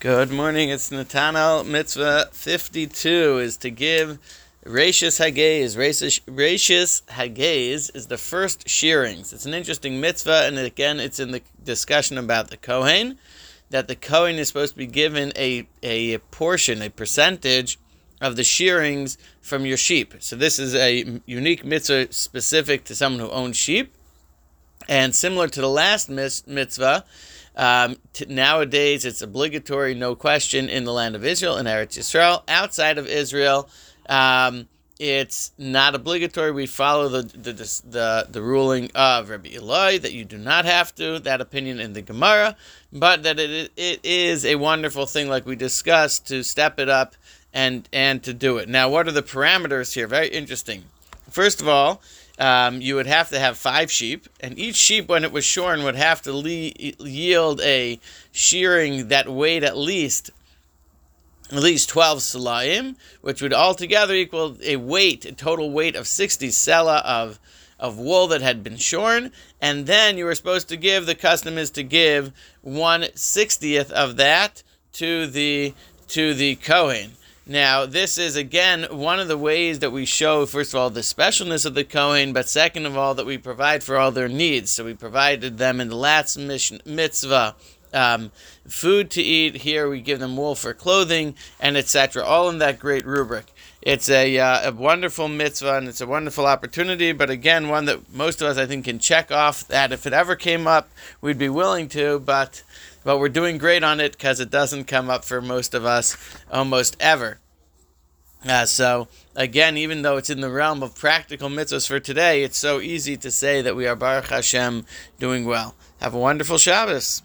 Good morning. It's Natanel Mitzvah 52 is to give Reishis Hagez. Reishis Hagez is the first shearings. It's an interesting mitzvah, and again, it's in the discussion about the Kohen, that the Kohen is supposed to be given a, a portion, a percentage of the shearings from your sheep. So this is a unique mitzvah specific to someone who owns sheep. And similar to the last mitzvah, um, t- nowadays, it's obligatory, no question, in the land of Israel, and Eretz Yisrael. Outside of Israel, um, it's not obligatory. We follow the the, the, the ruling of Rabbi Ilai that you do not have to, that opinion in the Gemara, but that it, it is a wonderful thing, like we discussed, to step it up and, and to do it. Now, what are the parameters here? Very interesting. First of all, um, you would have to have five sheep, and each sheep, when it was shorn, would have to le- yield a shearing that weighed at least at least 12 salayim, which would altogether equal a weight, a total weight of 60 sela of of wool that had been shorn, and then you were supposed to give. The custom is to give one sixtieth of that to the to the kohen. Now, this is again one of the ways that we show, first of all, the specialness of the Kohen, but second of all, that we provide for all their needs. So we provided them in the last mission, mitzvah um, food to eat. Here we give them wool for clothing and etc. All in that great rubric. It's a, uh, a wonderful mitzvah and it's a wonderful opportunity, but again, one that most of us I think can check off that if it ever came up, we'd be willing to, but but we're doing great on it because it doesn't come up for most of us almost ever. Uh, so again, even though it's in the realm of practical mitzvahs for today, it's so easy to say that we are Baruch Hashem doing well. Have a wonderful Shabbos.